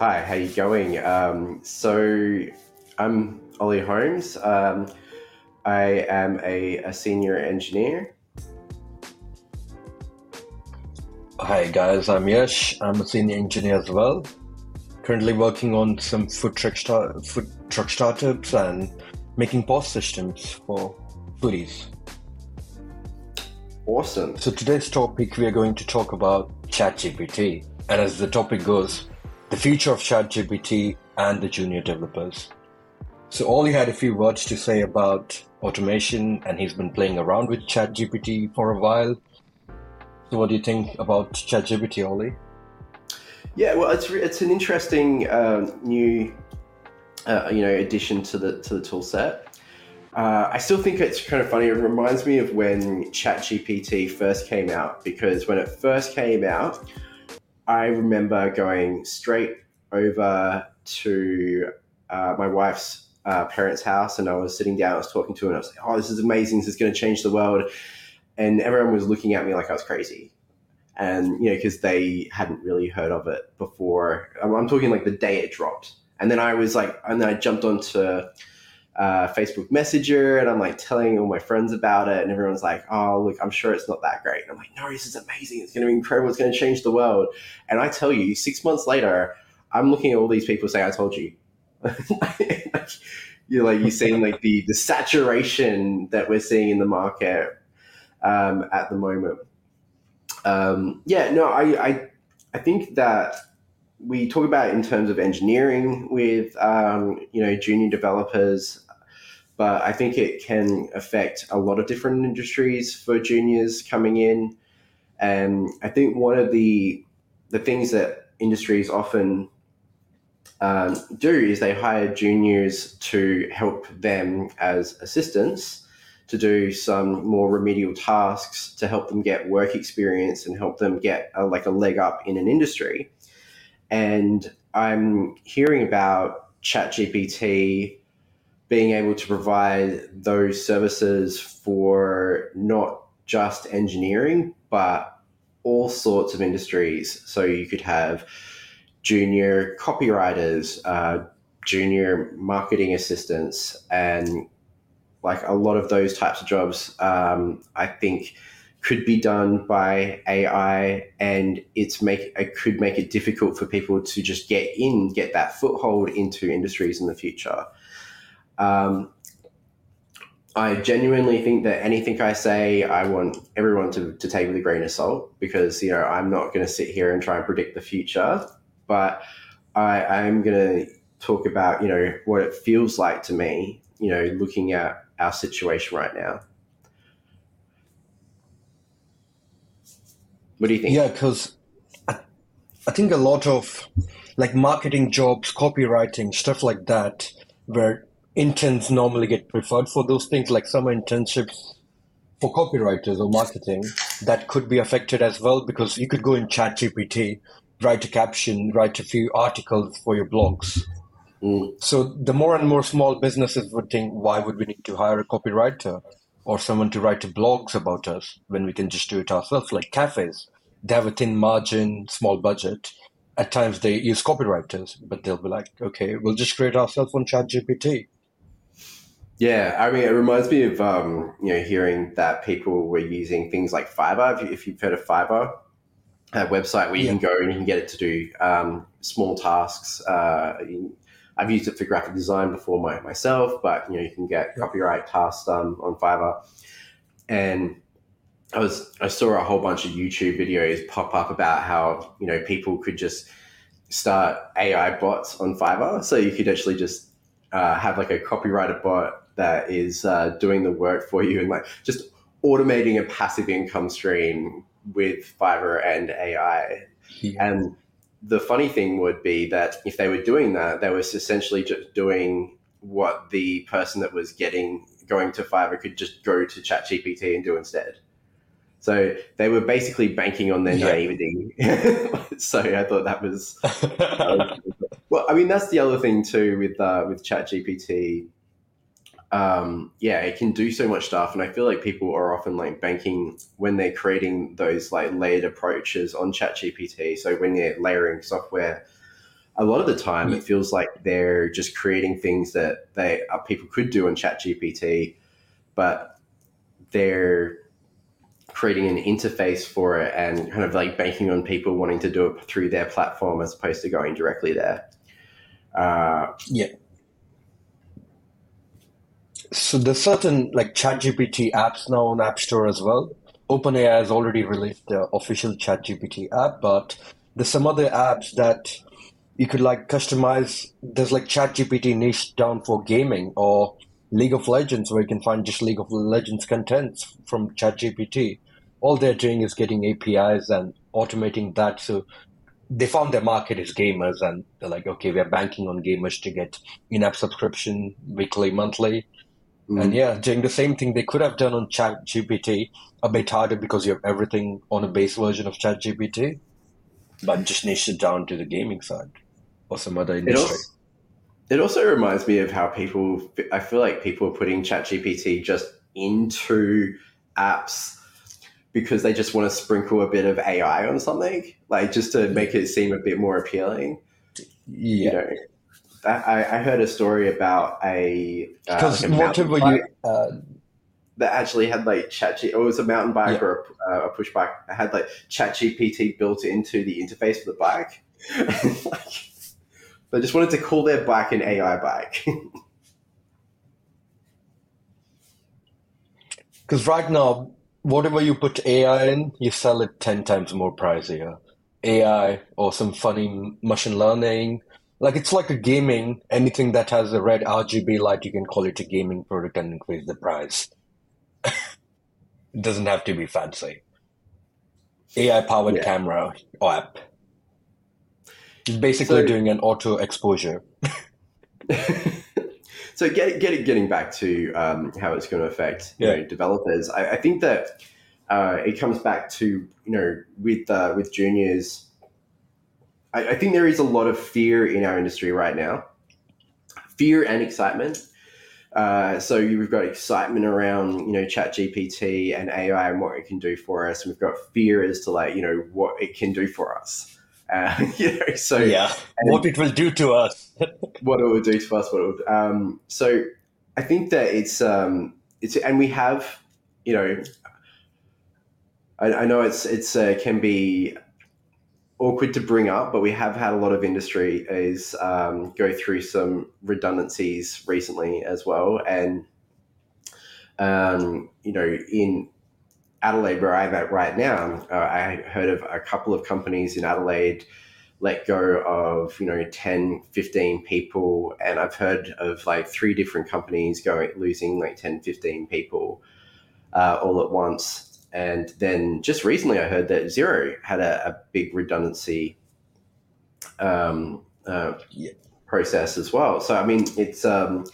Hi, how you going? Um, so I'm Ollie Holmes. Um, I am a, a senior engineer. Hi guys, I'm Yash. I'm a senior engineer as well. Currently working on some food truck start, food truck startups and making POS systems for foodies. Awesome. So today's topic we are going to talk about ChatGPT, and as the topic goes, the future of ChatGPT and the junior developers. So Ollie had a few words to say about automation, and he's been playing around with ChatGPT for a while. So what do you think about ChatGPT, Ollie? Yeah, well, it's it's an interesting uh, new uh, you know addition to the to the tool set. Uh, I still think it's kind of funny. It reminds me of when ChatGPT first came out because when it first came out, I remember going straight over to uh, my wife's uh, parents' house and I was sitting down, I was talking to her, and I was like, oh, this is amazing. This is going to change the world. And everyone was looking at me like I was crazy. And, you know, because they hadn't really heard of it before. I'm, I'm talking like the day it dropped. And then I was like, and then I jumped onto uh, Facebook Messenger, and I'm like telling all my friends about it, and everyone's like, "Oh, look, I'm sure it's not that great." And I'm like, "No, this is amazing. It's going to be incredible. It's going to change the world." And I tell you, six months later, I'm looking at all these people saying, "I told you." you're like you're seeing like the the saturation that we're seeing in the market um, at the moment. Um, yeah, no, I, I I think that we talk about in terms of engineering with um, you know junior developers, but I think it can affect a lot of different industries for juniors coming in. And I think one of the the things that industries often um, do is they hire juniors to help them as assistants to do some more remedial tasks to help them get work experience and help them get a, like a leg up in an industry. And I'm hearing about ChatGPT being able to provide those services for not just engineering, but all sorts of industries. So you could have junior copywriters, uh, junior marketing assistants, and like a lot of those types of jobs, um, I think could be done by AI, and it's make it could make it difficult for people to just get in, get that foothold into industries in the future. Um, I genuinely think that anything I say, I want everyone to, to take with a grain of salt because you know I'm not going to sit here and try and predict the future, but I, I'm going to talk about you know what it feels like to me, you know, looking at our situation right now. What do you think? Yeah, because I, I think a lot of like marketing jobs, copywriting, stuff like that, where interns normally get preferred for those things, like summer internships for copywriters or marketing, that could be affected as well because you could go in ChatGPT, write a caption, write a few articles for your blogs. Mm. So the more and more small businesses would think, why would we need to hire a copywriter or someone to write blogs about us when we can just do it ourselves? Like cafes, they have a thin margin, small budget. At times they use copywriters, but they'll be like, okay, we'll just create ourselves on ChatGPT. Yeah, I mean, it reminds me of um, you know hearing that people were using things like Fiverr. If you've heard of Fiverr, a website where you yeah. can go and you can get it to do um, small tasks. Uh, I've used it for graphic design before my, myself, but you know you can get copyright tasks done on Fiverr. And I was I saw a whole bunch of YouTube videos pop up about how you know people could just start AI bots on Fiverr, so you could actually just uh, have like a copywriter bot that is uh, doing the work for you and like just automating a passive income stream with Fiverr and AI. Yeah. And the funny thing would be that if they were doing that, they were essentially just doing what the person that was getting going to Fiverr could just go to ChatGPT and do instead. So they were basically banking on their yeah. naivety. so I thought that was well. I mean, that's the other thing too with uh, with ChatGPT um, yeah, it can do so much stuff. And I feel like people are often like banking when they're creating those like layered approaches on ChatGPT. So when you're layering software a lot of the time it feels like they're just creating things that they uh, people could do on ChatGPT, but they're creating an interface for it and kind of like banking on people wanting to do it through their platform as opposed to going directly there. Uh, yeah. So there's certain like ChatGPT apps now on App Store as well. OpenAI has already released the official ChatGPT app, but there's some other apps that you could like customize. There's like ChatGPT niche down for gaming or League of Legends, where you can find just League of Legends contents from ChatGPT. All they're doing is getting APIs and automating that. So they found their market is gamers, and they're like, okay, we're banking on gamers to get in-app subscription weekly, monthly. Mm. And yeah, doing the same thing they could have done on ChatGPT, a bit harder because you have everything on a base version of ChatGPT, but just niche it down to the gaming side or some other industry. It also reminds me of how people, I feel like people are putting ChatGPT just into apps because they just want to sprinkle a bit of AI on something, like just to make it seem a bit more appealing. Yeah. You know, I, I heard a story about a because uh, like whatever you uh, that actually had like chat it was a mountain bike yeah. or a, uh, a push bike that had like chat GPT built into the interface for the bike. like, they just wanted to call their bike an AI bike. Because right now, whatever you put AI in, you sell it 10 times more pricier. AI or some funny machine learning. Like it's like a gaming, anything that has a red RGB light, you can call it a gaming product and increase the price. it doesn't have to be fancy. AI powered yeah. camera or app basically so, doing an auto exposure. so get, get, getting back to um, how it's going to affect you yeah. know, developers, I, I think that uh, it comes back to you know with uh, with juniors. I, I, think there is a lot of fear in our industry right now, fear and excitement. Uh, so we've got excitement around you know Chat GPT and AI and what it can do for us, and we've got fear as to like you know what it can do for us. Uh, you know, so yeah, what it will do to us, what it will do to us, what it will. Um, so I think that it's um, it's and we have, you know, I, I know it's it's uh, can be awkward to bring up, but we have had a lot of industry is um, go through some redundancies recently as well, and um, you know in Adelaide, where I'm at right now, uh, I heard of a couple of companies in Adelaide let go of, you know, 10, 15 people. And I've heard of like three different companies going, losing like 10, 15 people uh, all at once. And then just recently I heard that Xero had a, a big redundancy um, uh, process as well. So, I mean, it's, um,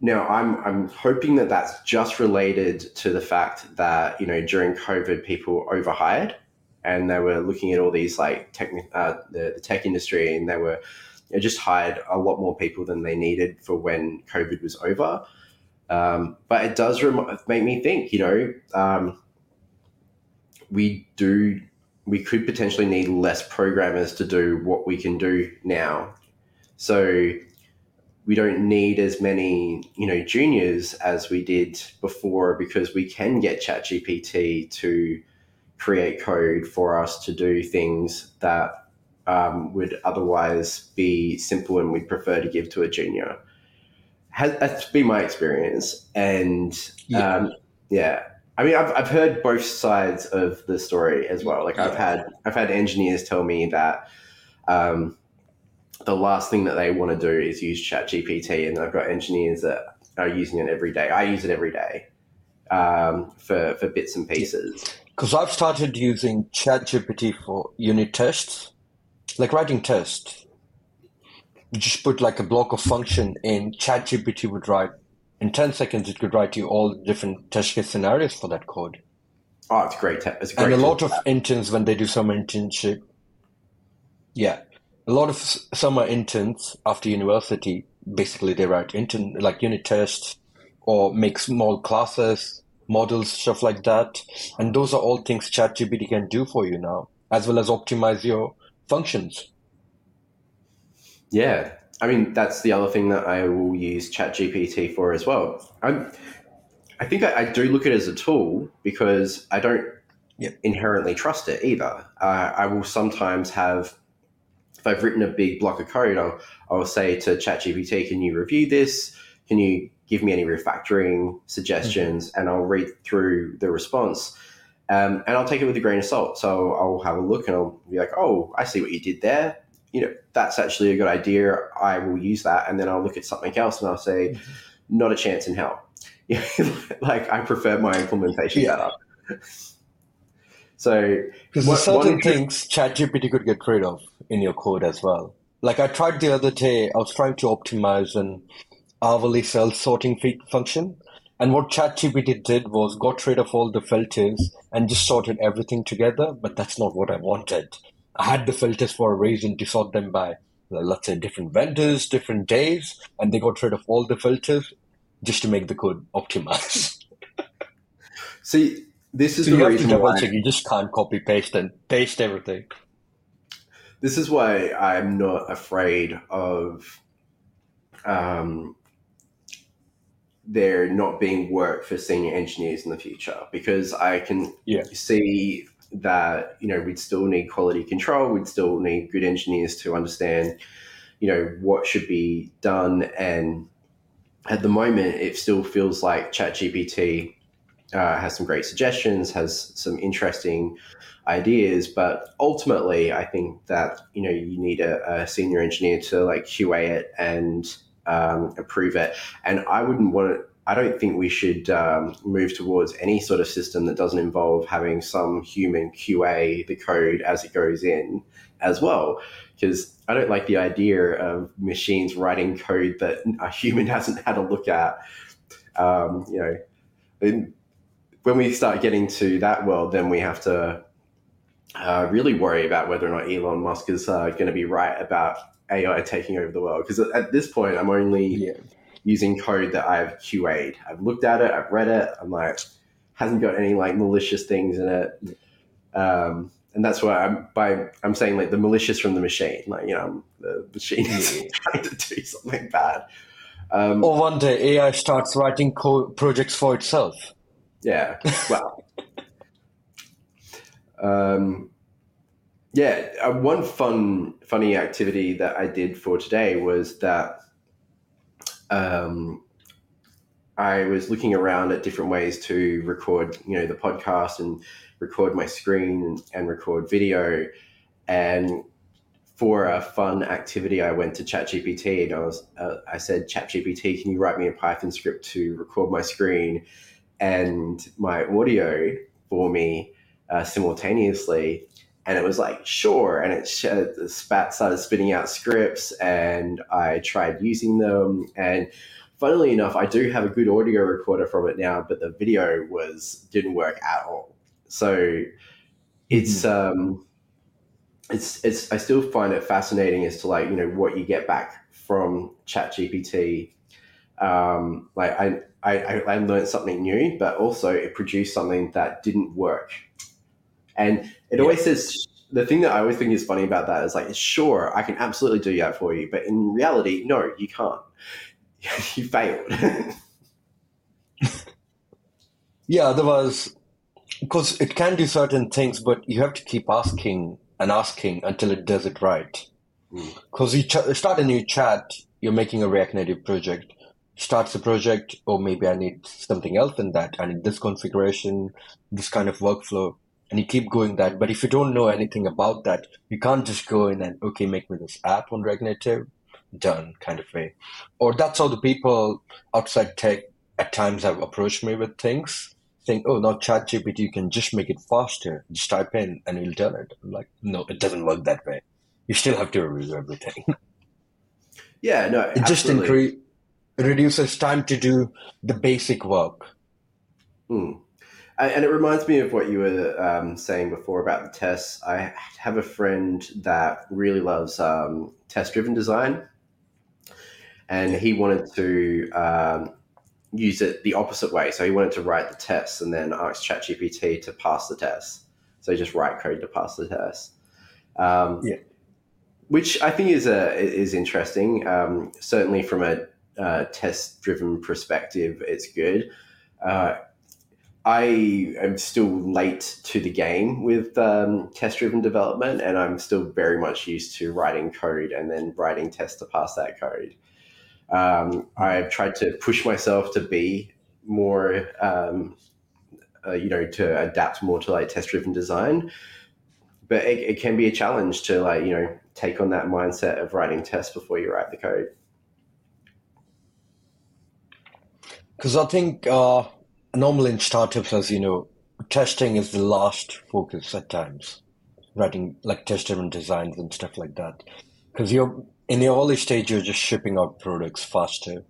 now, I'm I'm hoping that that's just related to the fact that you know during COVID people overhired, and they were looking at all these like tech uh, the, the tech industry, and they were they just hired a lot more people than they needed for when COVID was over. Um, but it does rem- make me think, you know, um, we do we could potentially need less programmers to do what we can do now. So we don't need as many you know juniors as we did before because we can get ChatGPT to create code for us to do things that um, would otherwise be simple and we'd prefer to give to a junior. Has, that's been my experience, and yeah. Um, yeah. I mean, I've, I've heard both sides of the story as well. Like yeah. I've had I've had engineers tell me that um, the last thing that they want to do is use Chat GPT, and I've got engineers that are using it every day. I use it every day um, for for bits and pieces. Because I've started using Chat GPT for unit tests, like writing tests. You just put like a block of function in ChatGPT would write in ten seconds. It could write you all the different test case scenarios for that code. Oh, it's great. It's great. And a lot of interns when they do some internship, yeah, a lot of summer interns after university basically they write intern like unit tests or make small classes models stuff like that and those are all things chatgpt can do for you now as well as optimize your functions Yeah, I mean that's the other thing that I will use ChatGPT for as well. I'm, I think I, I do look at it as a tool because I don't Yep. inherently trust it either. Uh, I will sometimes have, if I've written a big block of code, I'll, I'll say to ChatGPT, "Can you review this? Can you give me any refactoring suggestions?" And I'll read through the response. Um, and I'll take it with a grain of salt. So I'll have a look and I'll be like, oh, I see what you did there. You know, that's actually a good idea. I will use that. And then I'll look at something else and I'll say, mm-hmm. not a chance in hell. like I prefer my implementation Yeah. better. So Because there's certain things ChatGPT could get rid of in your code as well. Like I tried the other day, I was trying to optimize an hourly cell sorting function. And what ChatGPT did was got rid of all the filters and just sorted everything together, but that's not what I wanted. I had the filters for a reason to sort them by, let's say, different vendors, different days, and they got rid of all the filters just to make the code optimize. see, this is So the you have to reason why. You just can't copy paste and paste everything. this is why I'm not afraid of um, there not being work for senior engineers in the future because I can Yeah. see that you know we'd still need quality control, we'd still need good engineers to understand you know what should be done, and at the moment it still feels like ChatGPT uh, has some great suggestions, has some interesting ideas, but ultimately, I think that you know you need a, a senior engineer to like QA it and um, approve it. And I wouldn't want to. I don't think we should um, move towards any sort of system that doesn't involve having some human QA the code as it goes in as well, because I don't like the idea of machines writing code that a human hasn't had a look at. Um, you know, and when we start getting to that world, then we have to uh, really worry about whether or not Elon Musk is uh, going to be right about AI taking over the world. Because at this point, I'm only Yeah. Using code that I've QA'd. I've looked at it, I've read it. I'm like, hasn't got any like malicious things in it. Um, and that's why I'm by I'm saying like the malicious from the machine. Like you know, the machine is trying to do something bad. Um, Or one day AI starts writing co- projects for itself. Yeah. Well. um, yeah. Uh, one fun, funny activity that I did for today was that um, I was looking around at different ways to record, you know, the podcast and record my screen and, record video. And for a fun activity, I went to ChatGPT and I was, uh, I said, ChatGPT, can you write me a Python script to record my screen and my audio for me uh, simultaneously? And it was like, sure. And it spat started spitting out scripts, and I tried using them. And funnily enough, I do have a good audio recorder from it now, but the video was didn't work at all. So it's um, it's it's I still find it fascinating as to like you know what you get back from ChatGPT. Um, like I, I I learned something new, but also it produced something that didn't work. And it always says the thing that I always think is funny about that is like, sure, I can absolutely do that for you, but in reality, no, you can't. you failed. Yeah, otherwise, because it can do certain things, but you have to keep asking and asking until it does it right. Mm. Because you ch- start a new chat, you're making a React Native project. Starts the project, or maybe I need something else than that. I need this configuration, this kind of workflow, and you keep going that. But if you don't know anything about that, you can't just go in and okay, make me this app on React Native, done kind of way. Or that's how the people outside tech at times have approached me with things Think, oh, now ChatGPT, you can just make it faster. Just type in and it'll done it. I'm like, no, it doesn't work that way. You still have to review everything. yeah, no, It just absolutely. incre- reduces time to do the basic work. Mm. And and it reminds me of what you were um, saying before about the tests. I have a friend that really loves um, test driven design, and he wanted to um, use it the opposite way. So he wanted to write the tests and then ask ChatGPT to pass the test. So just write code to pass the test. Um, Yeah. which I think is a is interesting. Um, certainly from a uh, test driven perspective, it's good. Uh, I am still late to the game with um, test driven development, and I'm still very much used to writing code and then writing tests to pass that code. Um, I've tried to push myself to be more, um, uh, you know, to adapt more to like test driven design. But it, it can be a challenge to like, you know, take on that mindset of writing tests before you write the code. Because I think uh, normally in startups, as you know, testing is the last focus at times, writing like test-driven designs and stuff like that. Because you're in the early stage, you're just shipping out products faster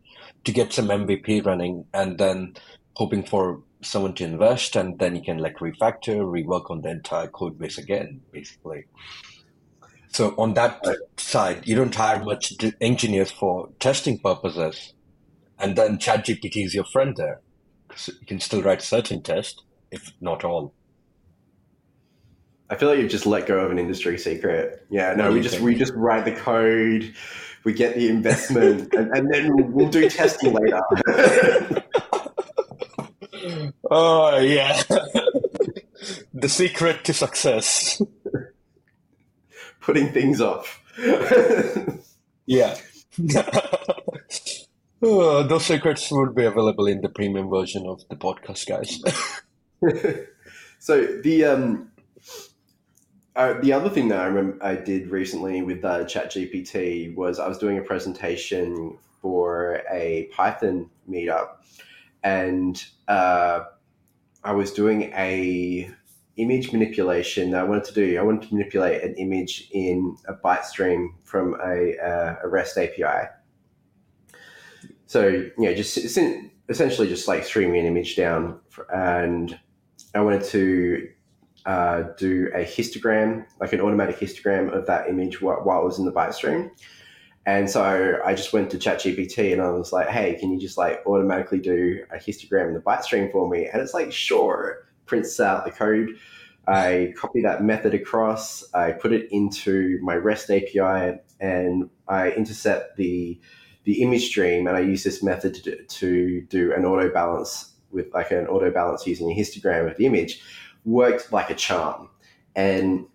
to get some MVP running, and then hoping for someone to invest, and then you can like refactor, rework on the entire code base again, basically. So on that side, you don't hire much engineers for testing purposes and then ChatGPT is your friend there. You can still write certain tests, if not all. I feel like you've just let go of an industry secret. Yeah, no, we just think? we just write the code, we get the investment, and, and, then we'll, we'll do testing later. oh yeah, the secret to success: putting things off. yeah. Oh, those secrets would be available in the premium version of the podcast, guys. so the um, uh, the other thing that I remember I did recently with uh, ChatGPT was I was doing a presentation for a Python meetup, and uh, I was doing a image manipulation that I wanted to do. I wanted to manipulate an image in a byte stream from a, uh, a REST API so know, just essentially just like streaming an image down, and I wanted to uh, do a histogram, like an automatic histogram of that image while, while it was in the byte stream. And so I just went to ChatGPT and I was like, "Hey, can you just like automatically do a histogram in the byte stream for me?" And it's like, "Sure." Prints out the code. I copy that method across. I put it into my REST API, and I intercept the the image stream, and I use this method to do, to do an auto balance with like an auto balance using a histogram of the image, worked like a charm. And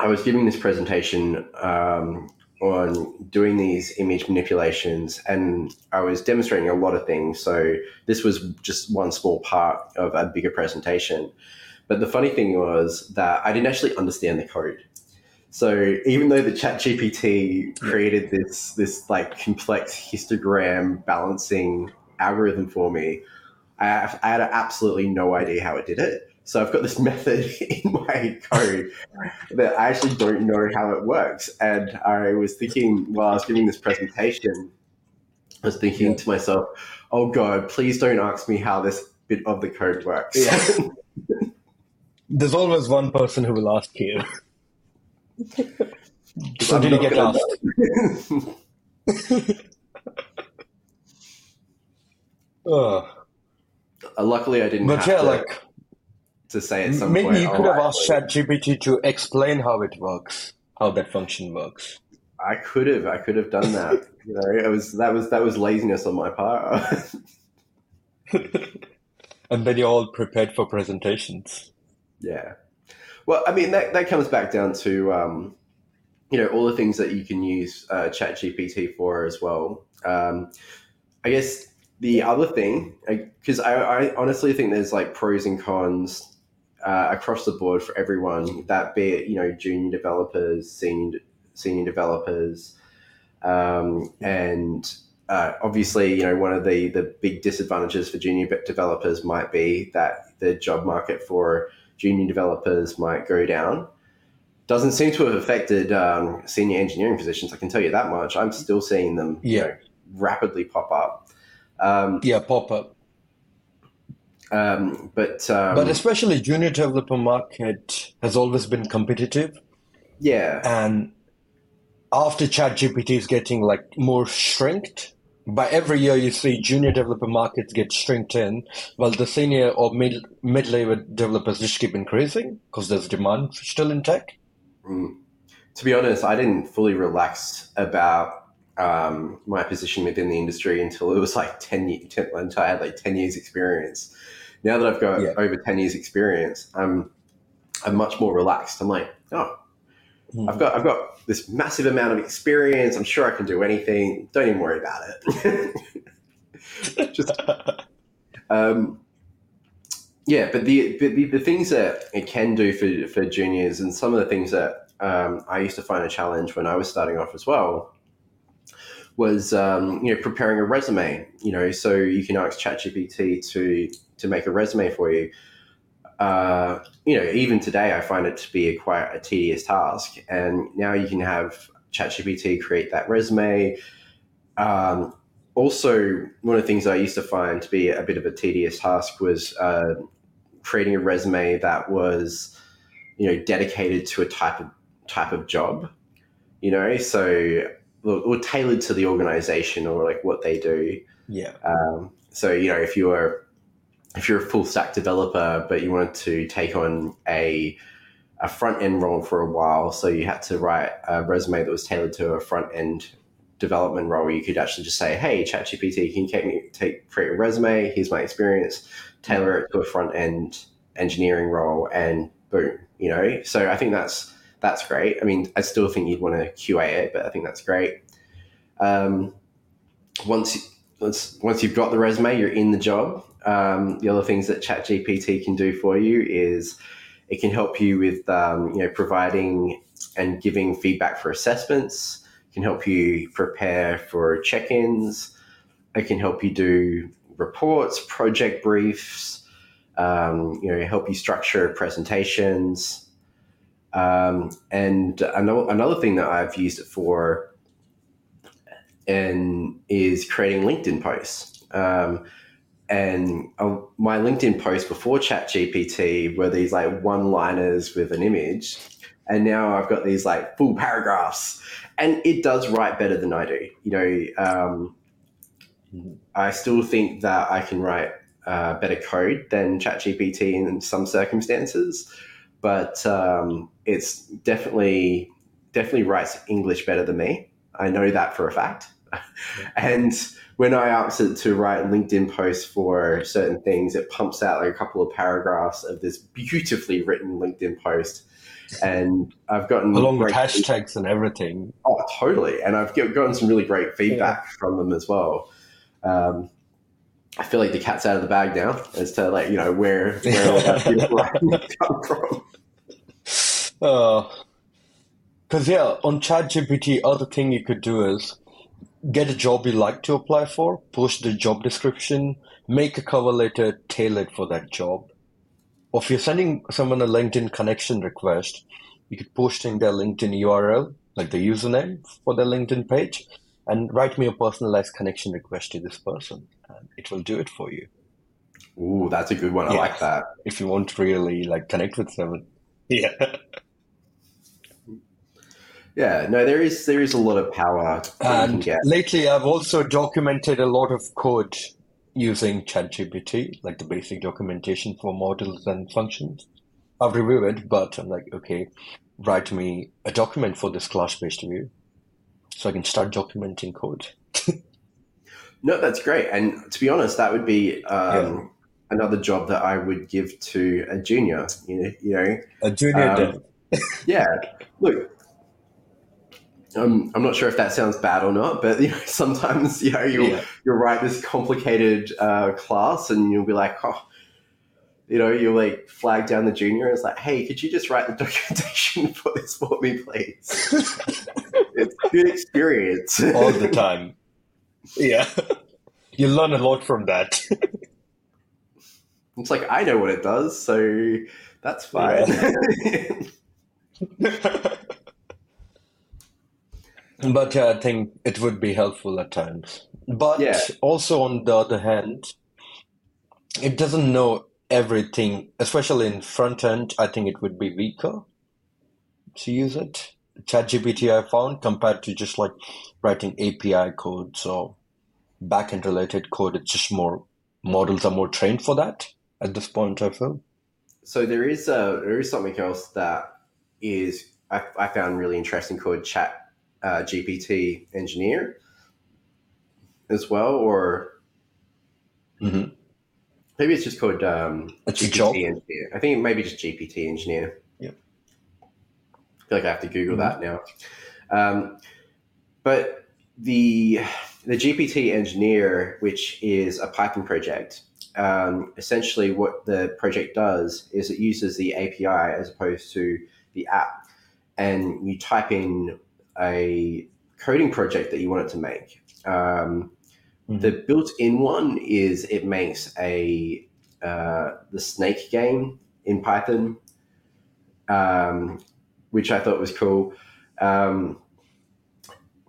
I was giving this presentation um, on doing these image manipulations, and I was demonstrating a lot of things. So this was just one small part of a bigger presentation. But the funny thing was that I didn't actually understand the code. So even though the Chat GPT created this this like complex histogram balancing algorithm for me, I, I had absolutely no idea how it did it. So I've got this method in my code that I actually don't know how it works. And I was thinking while I was giving this presentation, I was thinking yeah. to myself, "Oh God, please don't ask me how this bit of the code works." Yeah. There's always one person who will ask you. So did you get lost? uh, luckily, I didn't. But yeah, to, like to say at some maybe point, you could have asked ChatGPT to explain how it works, how that function works. I could have, I could have done that. you know, it was that was that was laziness on my part. and then you're all prepared for presentations. Yeah. Well, I mean that that comes back down to um, you know all the things that you can use uh, Chat GPT for as well. Um, I guess the other thing, because I, I, honestly think there's like pros and cons uh, across the board for everyone. That be it, you know, junior developers, senior senior developers, um, and uh, obviously, you know, one of the the big disadvantages for junior developers might be that the job market for junior developers might go down. Doesn't seem to have affected um, senior engineering positions. I can tell you that much. I'm still seeing them, yeah. you know, rapidly pop up. Um, yeah, pop up. Um, but um, but especially junior developer market has always been competitive. Yeah, and after ChatGPT is getting like more shrinked, by every year you see junior developer markets get shrinked in, while the senior or mid mid level developers just keep increasing because there's demand still in tech. Mm. to be honest, I didn't fully relax about um, my position within the industry until it was like 10, years, until I had like 10 years experience. Now that I've got Yeah. over 10 years experience, I'm, I'm much more relaxed. I'm like, oh, Hmm. I've got, I've got this massive amount of experience. I'm sure I can do anything. Don't even worry about it. Just, um, yeah, but the, the the things that it can do for for juniors, and some of the things that um, I used to find a challenge when I was starting off as well, was um, you know preparing a resume. You know, so you can ask ChatGPT to to make a resume for you. Uh, you know, even today, I find it to be a quite a tedious task, and now you can have ChatGPT create that resume. Um, also, one of the things I used to find to be a bit of a tedious task was uh, creating a resume that was, you know, dedicated to a type of type of job. You know, so or, or tailored to the organization or like what they do. yeah. Um, so you know, if you're if you're a full stack developer, but you wanted to take on a a front end role for a while, so you had to write a resume that was tailored to a front end development role. You could actually just say, "Hey, ChatGPT, can you take me take create a resume? Here's my experience. Tailor it to a front end engineering role, and boom." You know, so I think that's that's great. I mean, I still think you'd want to QA it, but I think that's great. Um, once once once you've got the resume, you're in the job. Um, the other things that ChatGPT can do for you is it can help you with um, you know providing and giving feedback for assessments. Can help you prepare for check-ins. It can help you do reports, project briefs. Um, you know, help you structure presentations. Um, and another, another thing that I've used it for and is creating LinkedIn posts. Um, and uh, my LinkedIn posts before ChatGPT were these like one-liners with an image, and now I've got these like full paragraphs, and it does write better than I do. You know, um, I still think that I can write uh, better code than ChatGPT in some circumstances, but um, it's definitely definitely writes English better than me. I know that for a fact. and when I ask it to write LinkedIn posts for certain things, it pumps out like a couple of paragraphs of this beautifully written LinkedIn post. And I've gotten Along with great- hashtags and everything. Oh, totally. And I've get- gotten some really great feedback from them as well. Um, I feel like the cat's out of the bag now as to like you know where where all that beautiful writing come from. Because, yeah, on ChatGPT, other thing you could do is get a job you like to apply for, post the job description, make a cover letter tailored for that job. Or if you're sending someone a LinkedIn connection request, you could post in their LinkedIn URL, like the username for their LinkedIn page, and write me a personalized connection request to this person. And it will do it for you Ooh, that's a good one. I Yeah. like that. if you want to really like connect with someone. Yeah. Yeah, no, there is there is a lot of power that you can And lately, I've also documented a lot of code using ChatGPT, like the basic documentation for models and functions. I've reviewed it, but I'm like, okay, write me a document for this class-based view so I can start documenting code. No, that's great. And to be honest, that would be um, another job that I would give to a junior. You know, you know, A junior Um, dev. yeah. Look, um, I'm not sure if that sounds bad or not, but you know, sometimes you know you'll Yeah. you'll write this complicated uh, class, and you'll be like, oh, you know, you'll like flag down the junior. And it's like, hey, could you just write the documentation for this for me, please? it's a good experience. all the time. Yeah. You learn a lot from that. It's like I know what it does, so that's fine. But yeah, I think it would be helpful at times. But Yeah. also, on the other hand, it doesn't know everything, especially in front end. I think it would be weaker to use it. ChatGPT, I found, compared to just like writing API codes or backend related code, it's just more models are more trained for that at this point, I feel. so there is uh, there is something else that is I, I found really interesting called Chat uh, GPT Engineer as well, or Mm-hmm. maybe it's just called um, It's a GPT. Engineer. I think maybe just GPT Engineer. Yep. I feel like I have to Google Mhm. that now. Um, but the the GPT Engineer, which is a Python project, um, essentially what the project does is it uses the API as opposed to the app, and you type in a coding project that you want it to make. Um, Mhm. the built-in one is it makes a uh, the snake game in Python, um, which I thought was cool. Um,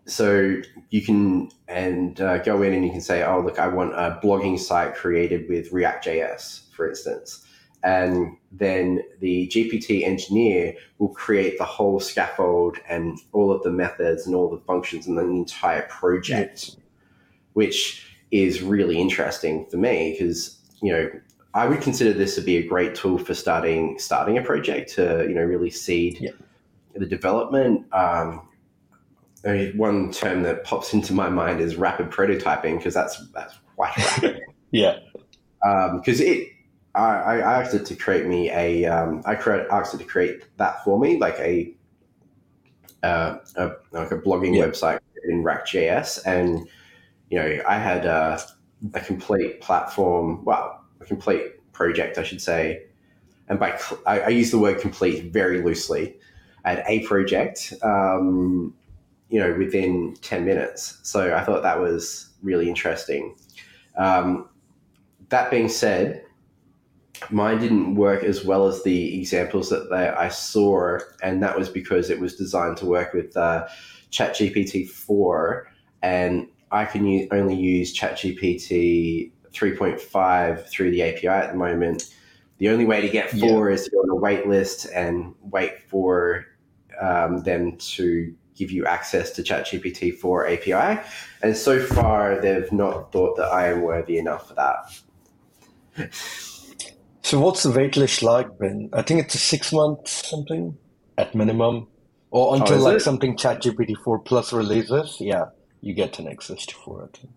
so you can and uh, go in and you can say, "Oh, look, I want a blogging site created with React.js, for instance," and then the GPT engineer will create the whole scaffold and all of the methods and all the functions and the entire project which is really interesting for me because you know I would consider this to be a great tool for starting starting a project to you know really seed Yeah. the development. Um, I mean, one term that pops into my mind is rapid prototyping because that's that's quite rapid Yeah. because it. I, I asked it to create me a. Um, I cre- asked it to create that for me, like a, uh, a like a blogging Yeah. website in React.js, and you know I had a, a complete platform, well, a complete project, I should say, and by cl- I, I use the word complete very loosely. I had a project, um, you know, within ten minutes. So I thought that was really interesting. Um, that being said, mine didn't work as well as the examples that they, I saw, and that was because it was designed to work with uh, ChatGPT 4, and I can only use ChatGPT 3.5 through the API at the moment. The only way to get 4 is to go on a wait list and wait for um, them to give you access to ChatGPT 4 API. And so far, they've not thought that I am worthy enough for that. So what's the waitlist like, Ben? I think it's a six months something at minimum, or until Oh, like it? something ChatGPT four plus releases. Yeah, you get an access to four. I think.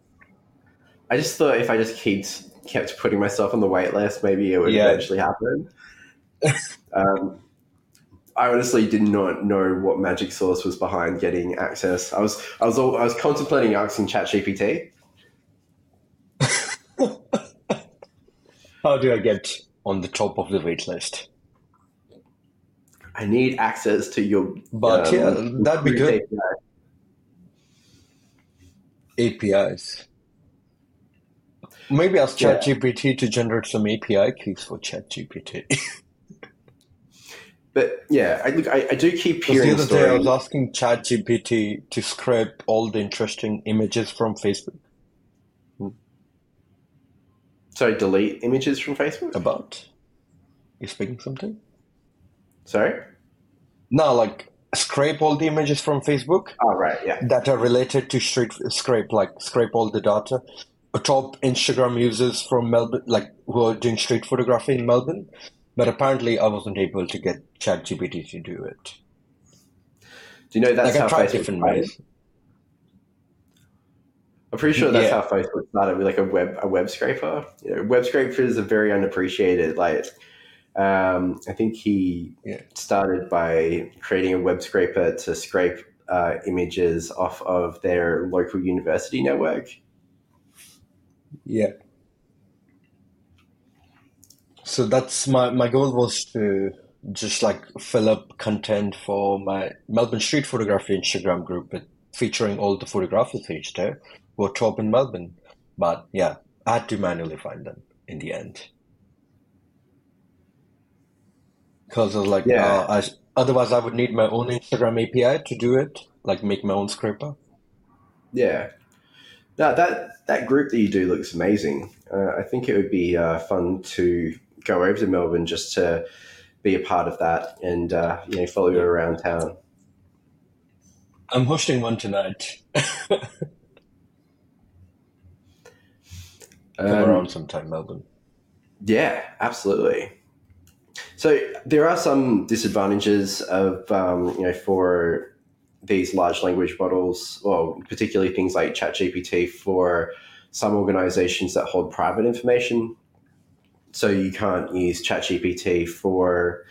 I just thought if I just kept kept putting myself on the wait list, maybe it would Yeah. eventually happen. um, I honestly did not know what magic source was behind getting access. I was I was all, I was contemplating asking ChatGPT. How do I get on the top of the waitlist? I need access to your. But um, yeah, that'd be good. API. APIs. Maybe ask Yeah. ChatGPT to generate some API keys for ChatGPT. But yeah, I look. I, I do keep Because the hearing other day I was asking ChatGPT to scrape all the interesting images from Facebook Sorry, delete images from Facebook. about. you're speaking something? Sorry. No, like scrape all the images from Facebook Oh right, yeah. that are related to street scrape, like scrape all the data. Top Instagram users from Melbourne, like who are doing street photography in Melbourne, but apparently I wasn't able to get ChatGPT to do it. Do you know that's like I tried Facebook different ways. I'm pretty sure that's Yeah. how Facebook started with like a web a web scraper. You know, web scrapers are very unappreciated. Like, um, I think he Yeah. started by creating a web scraper to scrape uh, images off of their local university network. Yeah. So that's my my goal was to just like fill up content for my Melbourne street photography Instagram group with featuring all the photographers each day who are top in Melbourne. But yeah, I had to manually find them in the end. Because I was like, Yeah. uh, I, otherwise I would need my own Instagram API to do it, like make my own scraper. Yeah. No, that that group that you do looks amazing. Uh, I think it would be uh, fun to go over to Melbourne just to be a part of that and uh, you know follow you around town. I'm hosting one tonight. Come Um, around sometime, Melbourne. Yeah, absolutely. So there are some disadvantages of um, you know for these large language models, well, particularly things like ChatGPT for some organizations that hold private information. So you can't use ChatGPT for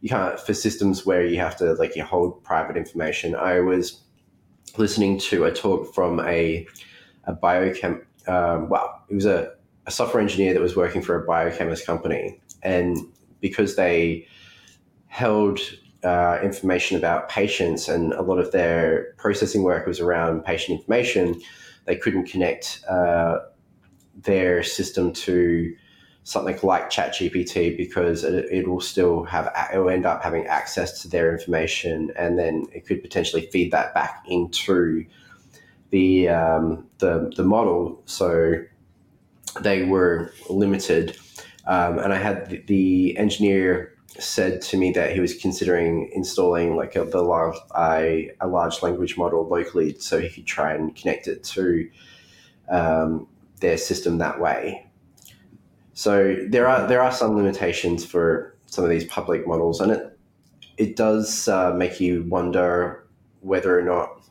you can't for systems where you have to like you hold private information. I was listening to a talk from a a biochem. Um, well, it was a, a software engineer that was working for a biochemist company, and because they held uh, information about patients and a lot of their processing work was around patient information, they couldn't connect uh, their system to something like ChatGPT because it, it, will still have it will end up having access to their information, and then it could potentially feed that back into the um, the the model. So they were limited, um, and I had the, the, engineer said to me that he was considering installing like a, the large a, a large language model locally, so he could try and connect it to um, their system that way. So there are there are some limitations for some of these public models, and it it does uh, make you wonder whether or not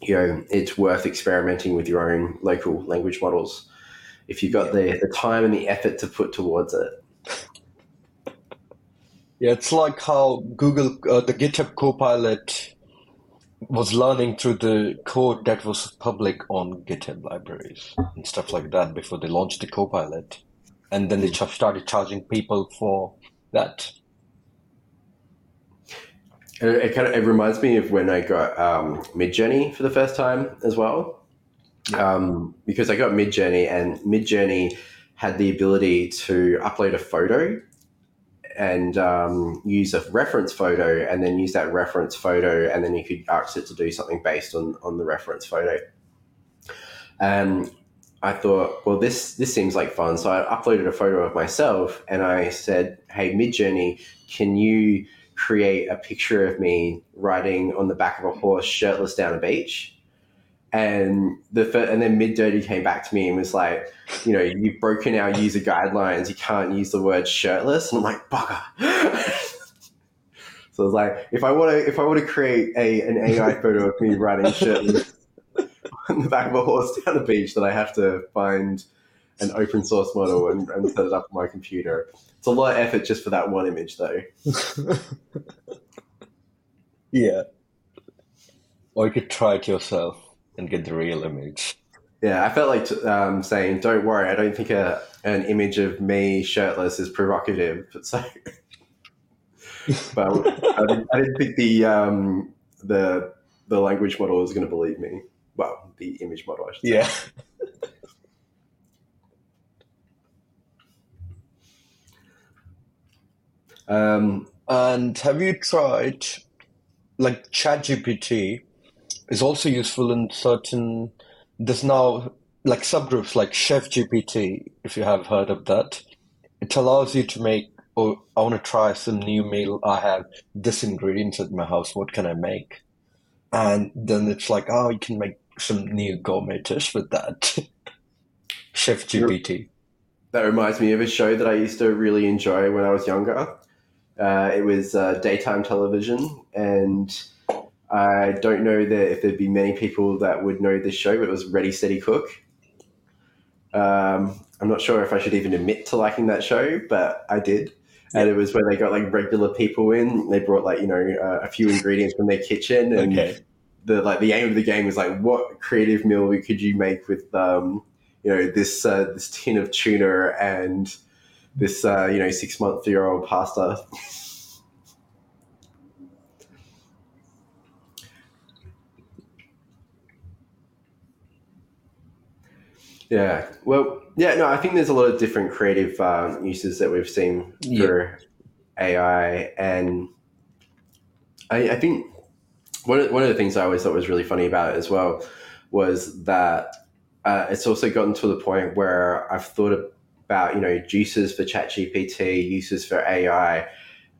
you know it's worth experimenting with your own local language models. If you've got the, the time and the effort to put towards it. Yeah, it's like how Google, uh, the GitHub Copilot was learning through the code that was public on GitHub libraries and stuff like that before they launched the Copilot and then they started charging people for that. It, kind of it reminds me of when I got um, Midjourney for the first time as well, um, because I got Midjourney and Midjourney had the ability to upload a photo and um, use a reference photo, and then use that reference photo, and then you could ask it to do something based on on the reference photo. Um, I thought, well, this this seems like fun. So I uploaded a photo of myself and I said, "Hey, Midjourney, can you create a picture of me riding on the back of a horse, shirtless down a beach?" And the and then Midjourney came back to me and was like, "You know, you've broken our user guidelines. You can't use the word shirtless." And I'm like, "Bugger." so I was like, if I want to, if I want to create a an AI photo of me riding shirtless the back of a horse down the beach that I have to find an open source model and, and set it up on my computer. It's a lot of effort just for that one image, though. yeah. Or you could try it yourself and get the real image. Yeah, I felt like um, saying, "Don't worry, I don't think a, an image of me shirtless is provocative." So, but I didn't, I didn't think the um, the the language model was going to believe me well, the image model, I should say. Yeah. um, and have you tried, like ChatGPT is also useful in certain, there's now like subgroups like Chef GPT, if you have heard of that. It allows you to make, oh, I want to try some new meal. I have this ingredients at my house. What can I make? And then it's like, oh, you can make some new gourmet dish with that. Chef GPT. That reminds me of a show that I used to really enjoy when I was younger. Uh, it was uh, daytime television, and I don't know that if there'd be many people that would know this show, but it was Ready Steady Cook. Um, I'm not sure if I should even admit to liking that show, but I did. And it was where they got like regular people in. They brought like you know uh, a few ingredients from their kitchen, and okay the like the aim of the game was like what creative meal could you make with um, you know this uh, this tin of tuna and this uh, you know six month year old pasta. yeah, well, yeah, no, I think there's a lot of different creative um, uses that we've seen for AI, and I, I think one of, one of the things I always thought was really funny about it as well was that uh, it's also gotten to the point where I've thought about you know uses for ChatGPT, uses for AI,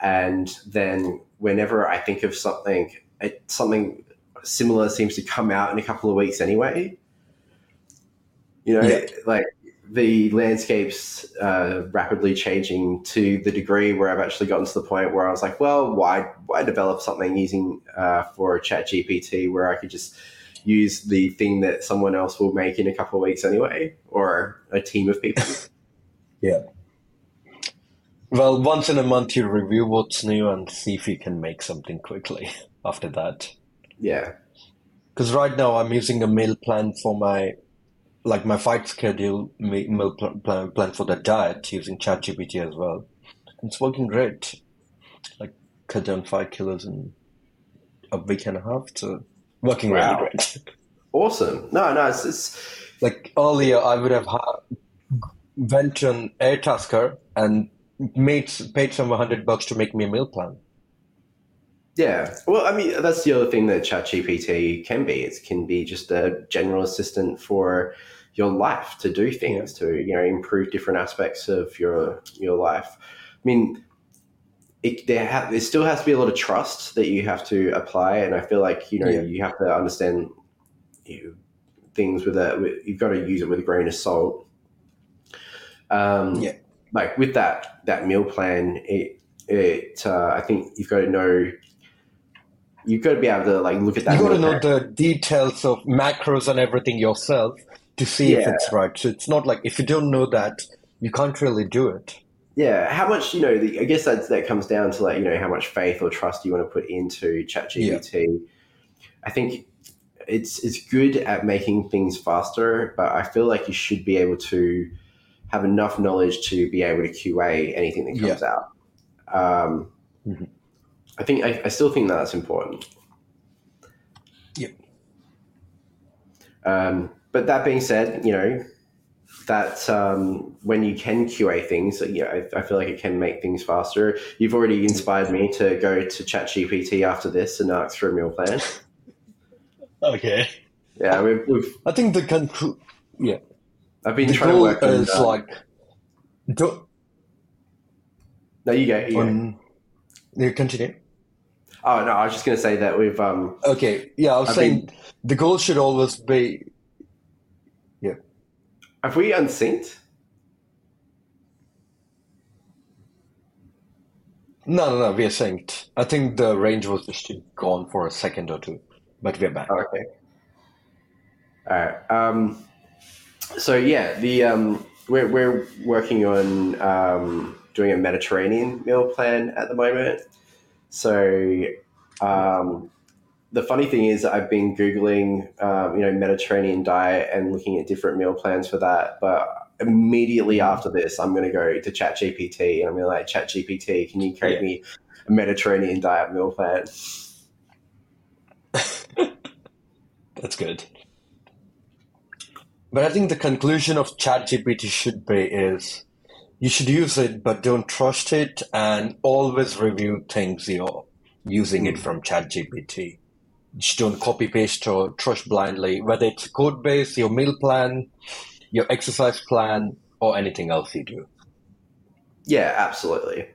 and then whenever I think of something, it, something similar seems to come out in a couple of weeks anyway. You know, yeah. like the landscape's uh, rapidly changing to the degree where I've actually gotten to the point where I was like, well, why why develop something using uh, for ChatGPT where I could just use the thing that someone else will make in a couple of weeks anyway, or a team of people. yeah. Well, once in a month you review what's new and see if you can make something quickly after that. Yeah. Because right now I'm using a meal plan for my, like my fight schedule meal plan, plan for the diet using ChatGPT as well. It's working great. Like cut down five kilos in a week and a half. So working wow. really great. Awesome. No, no, it's, it's... like earlier I would have went on Airtasker and made paid some hundred bucks to make me a meal plan. Yeah, well, I mean, that's the other thing that ChatGPT can be. It can be just a general assistant for your life to do things to you know improve different aspects of your your life. I mean, it, there, ha- there still has to be a lot of trust that you have to apply, and I feel like you know yeah. you have to understand you know, things with a. With, you've got to use it with a grain of salt. Um, yeah, like with that that meal plan, it it uh, I think you've got to know. You've got to be able to like look at that. You've got to know the details of macros and everything yourself to see yeah. if it's right. So it's not like if you don't know that, you can't really do it yeah, how much you know? The, I guess that that comes down to like you know how much faith or trust you want to put into ChatGPT. Yeah. I think it's it's good at making things faster, but I feel like you should be able to have enough knowledge to be able to QA anything that comes yeah. out. Um, mm-hmm. I think I, I, still think that's important. Yep. Um, but that being said, you know, that um, when you can QA things, yeah, I, I, feel like it can make things faster. You've already inspired me to go to ChatGPT after this and ask for a meal plan. okay. Yeah, we've, we've. I think the conclu- yeah. I've been the trying to work is on, like. Do- no, you go. You, on, you continue. Oh no, I was just going to say that we've. um Okay, yeah, I was I've saying been, the goal should always be Yeah. have we unsynced? No, no, no, we are synced. I think the range was just gone for a second or two, but we're back. okay. All right. Um, so yeah, the um, we're we're working on um, doing a Mediterranean meal plan at the moment. So um, the funny thing is, I've been googling, um, you know, Mediterranean diet and looking at different meal plans for that. But immediately mm-hmm. after this, I'm going to go to ChatGPT and I'm going to like, ChatGPT, can you create yeah. me a Mediterranean diet meal plan? That's good. But I think the conclusion of ChatGPT should be is you should use it, but don't trust it, and always review things you're using it mm. from ChatGPT just don't copy paste or trust blindly, whether it's code base, your meal plan, your exercise plan, or anything else you do. Yeah, absolutely.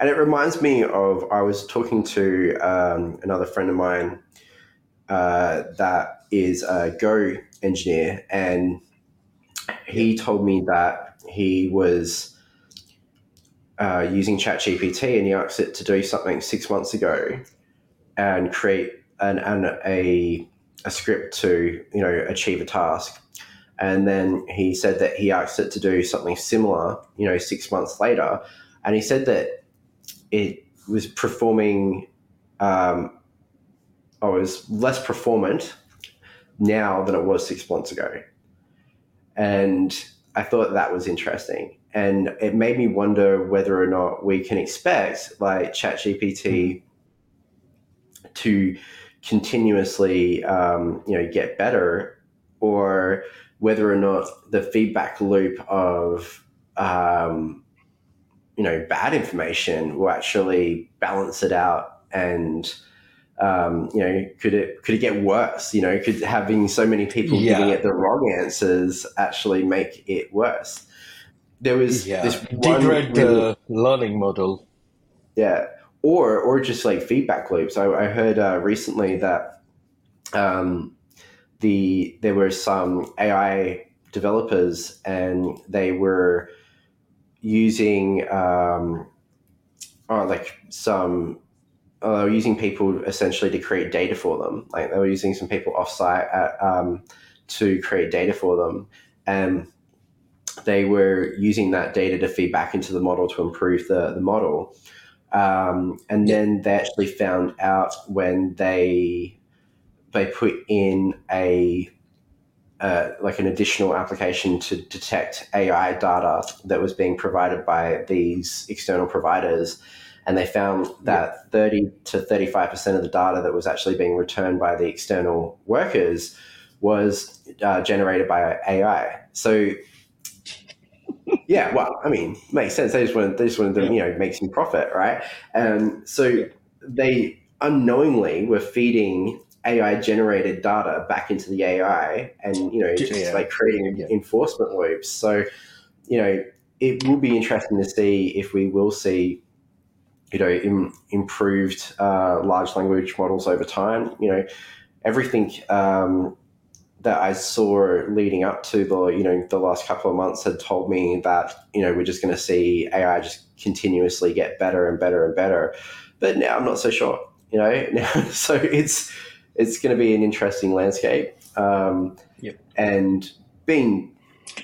And it reminds me of I was talking to um, another friend of mine uh, that is a Go engineer, and he told me that he was uh, using ChatGPT and he asked it to do something six months ago and create an, an a a script to you know achieve a task, and then he said that he asked it to do something similar, you know, six months later, and he said that it was performing, um, or was less performant now than it was six months ago, and I thought that was interesting. And it made me wonder whether or not we can expect like ChatGPT to continuously um, you know get better or whether or not the feedback loop of um, you know bad information will actually balance it out and um, you know could it could it get worse you know could having so many people yeah. giving it the wrong answers actually make it worse there was yeah. this degrade the learning model yeah or or just like feedback loops. I, I heard uh, recently that um, the there were some AI developers, and they were using um, oh, like some uh, using people essentially to create data for them. Like they were using some people offsite at, um, to create data for them, and they were using that data to feed back into the model to improve the the model. Um, and then they actually found out when they they put in a uh, like an additional application to detect AI data that was being provided by these external providers. And they found that 30 to 35% of the data that was actually being returned by the external workers was uh, generated by AI. So, yeah, well, I mean, makes sense. They just wanted, they just wanted to, you know, make some profit, right? And so they unknowingly were feeding AI generated data back into the AI and, you know, just Yeah. like creating Yeah. enforcement loops. So, you know, it will be interesting to see if we will see, you know, Im- improved uh, large language models over time. You know, everything um, that I saw leading up to the, you know, the last couple of months had told me that, you know, we're just going to see AI just continuously get better and better and better. But now I'm not so sure, you know. now, so it's it's going to be an interesting landscape. Um, Yep. And being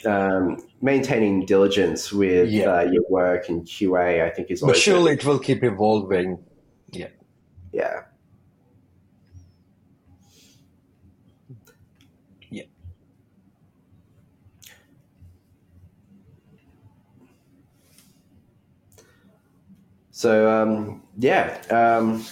um, maintaining diligence with Yeah. uh, your work and QA, I think is But surely it will keep evolving. yeah. Yeah. So um, yeah, um,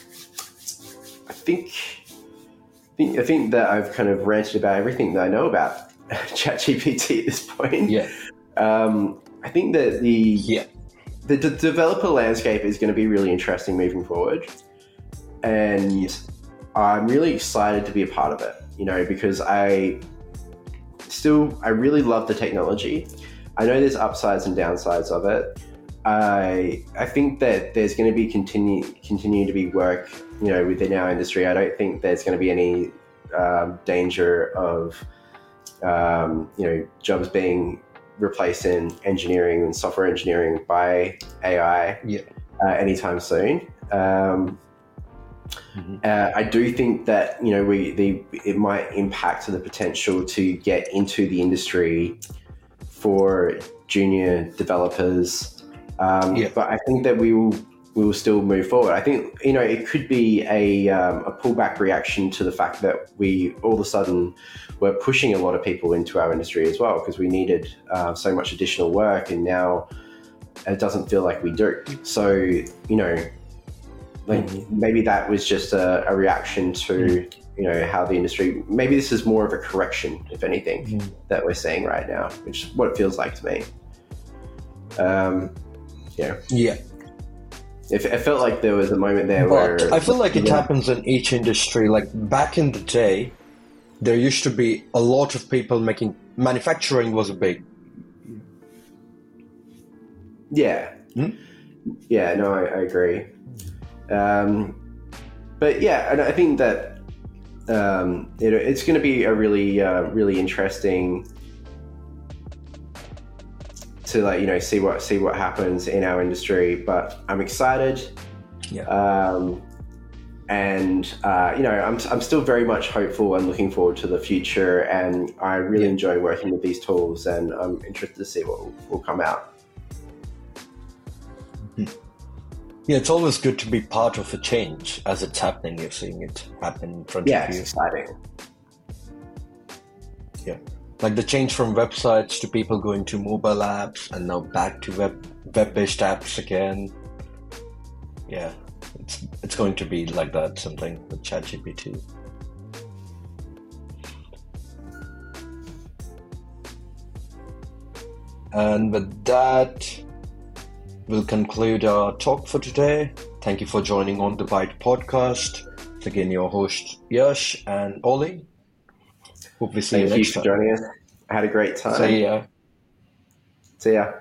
I think, I think I think that I've kind of ranted about everything that I know about ChatGPT at this point. Yeah. Um, I think that the Yeah. the d- developer landscape is going to be really interesting moving forward, and I'm really excited to be a part of it. You know, because I still I really love the technology. I know there's upsides and downsides of it. I I think that there's going to be continue continue to be work you know within our industry. I don't think there's going to be any um, danger of um, you know jobs being replaced in engineering and software engineering by AI Yeah. uh, anytime soon. Um, Mhm. uh, I do think that you know we the it might impact the potential to get into the industry for junior developers. Um, Yeah. But I think that we will we will still move forward. I think you know it could be a um, a pullback reaction to the fact that we all of a sudden were pushing a lot of people into our industry as well because we needed uh, so much additional work, and now it doesn't feel like we do. So you know, like maybe that was just a, a reaction to you know how the industry. Maybe this is more of a correction, if anything, Mhm. that we're seeing right now, which is what it feels like to me. Um, Yeah. it, it felt like there was a moment there where I feel like it Yeah. happens in each industry. Like back in the day, there used to be a lot of people making manufacturing was a big. Yeah. Hmm? Yeah, no, I, I agree. Um, but yeah, and I think that um, you know, it's going to be a really, uh, really interesting to like you know see what see what happens in our industry. But I'm excited. Yeah. Um, and uh, you know, I'm, I'm still very much hopeful and looking forward to the future. And I really Yeah. enjoy working with these tools, and I'm interested to see what will, will come out. Yeah, it's always good to be part of a change as it's happening. You're seeing it happen in front Yeah, of it's you. exciting. Like the change from websites to people going to mobile apps and now back to web web-based apps again. Yeah, it's it's going to be like that something with ChatGPT. And with that, we'll conclude our talk for today. Thank you for joining OnTheByte podcast. It's again your host Yash and Ollie. Hope we see Thank you you next for time. joining us. I had a great time. See ya. See ya.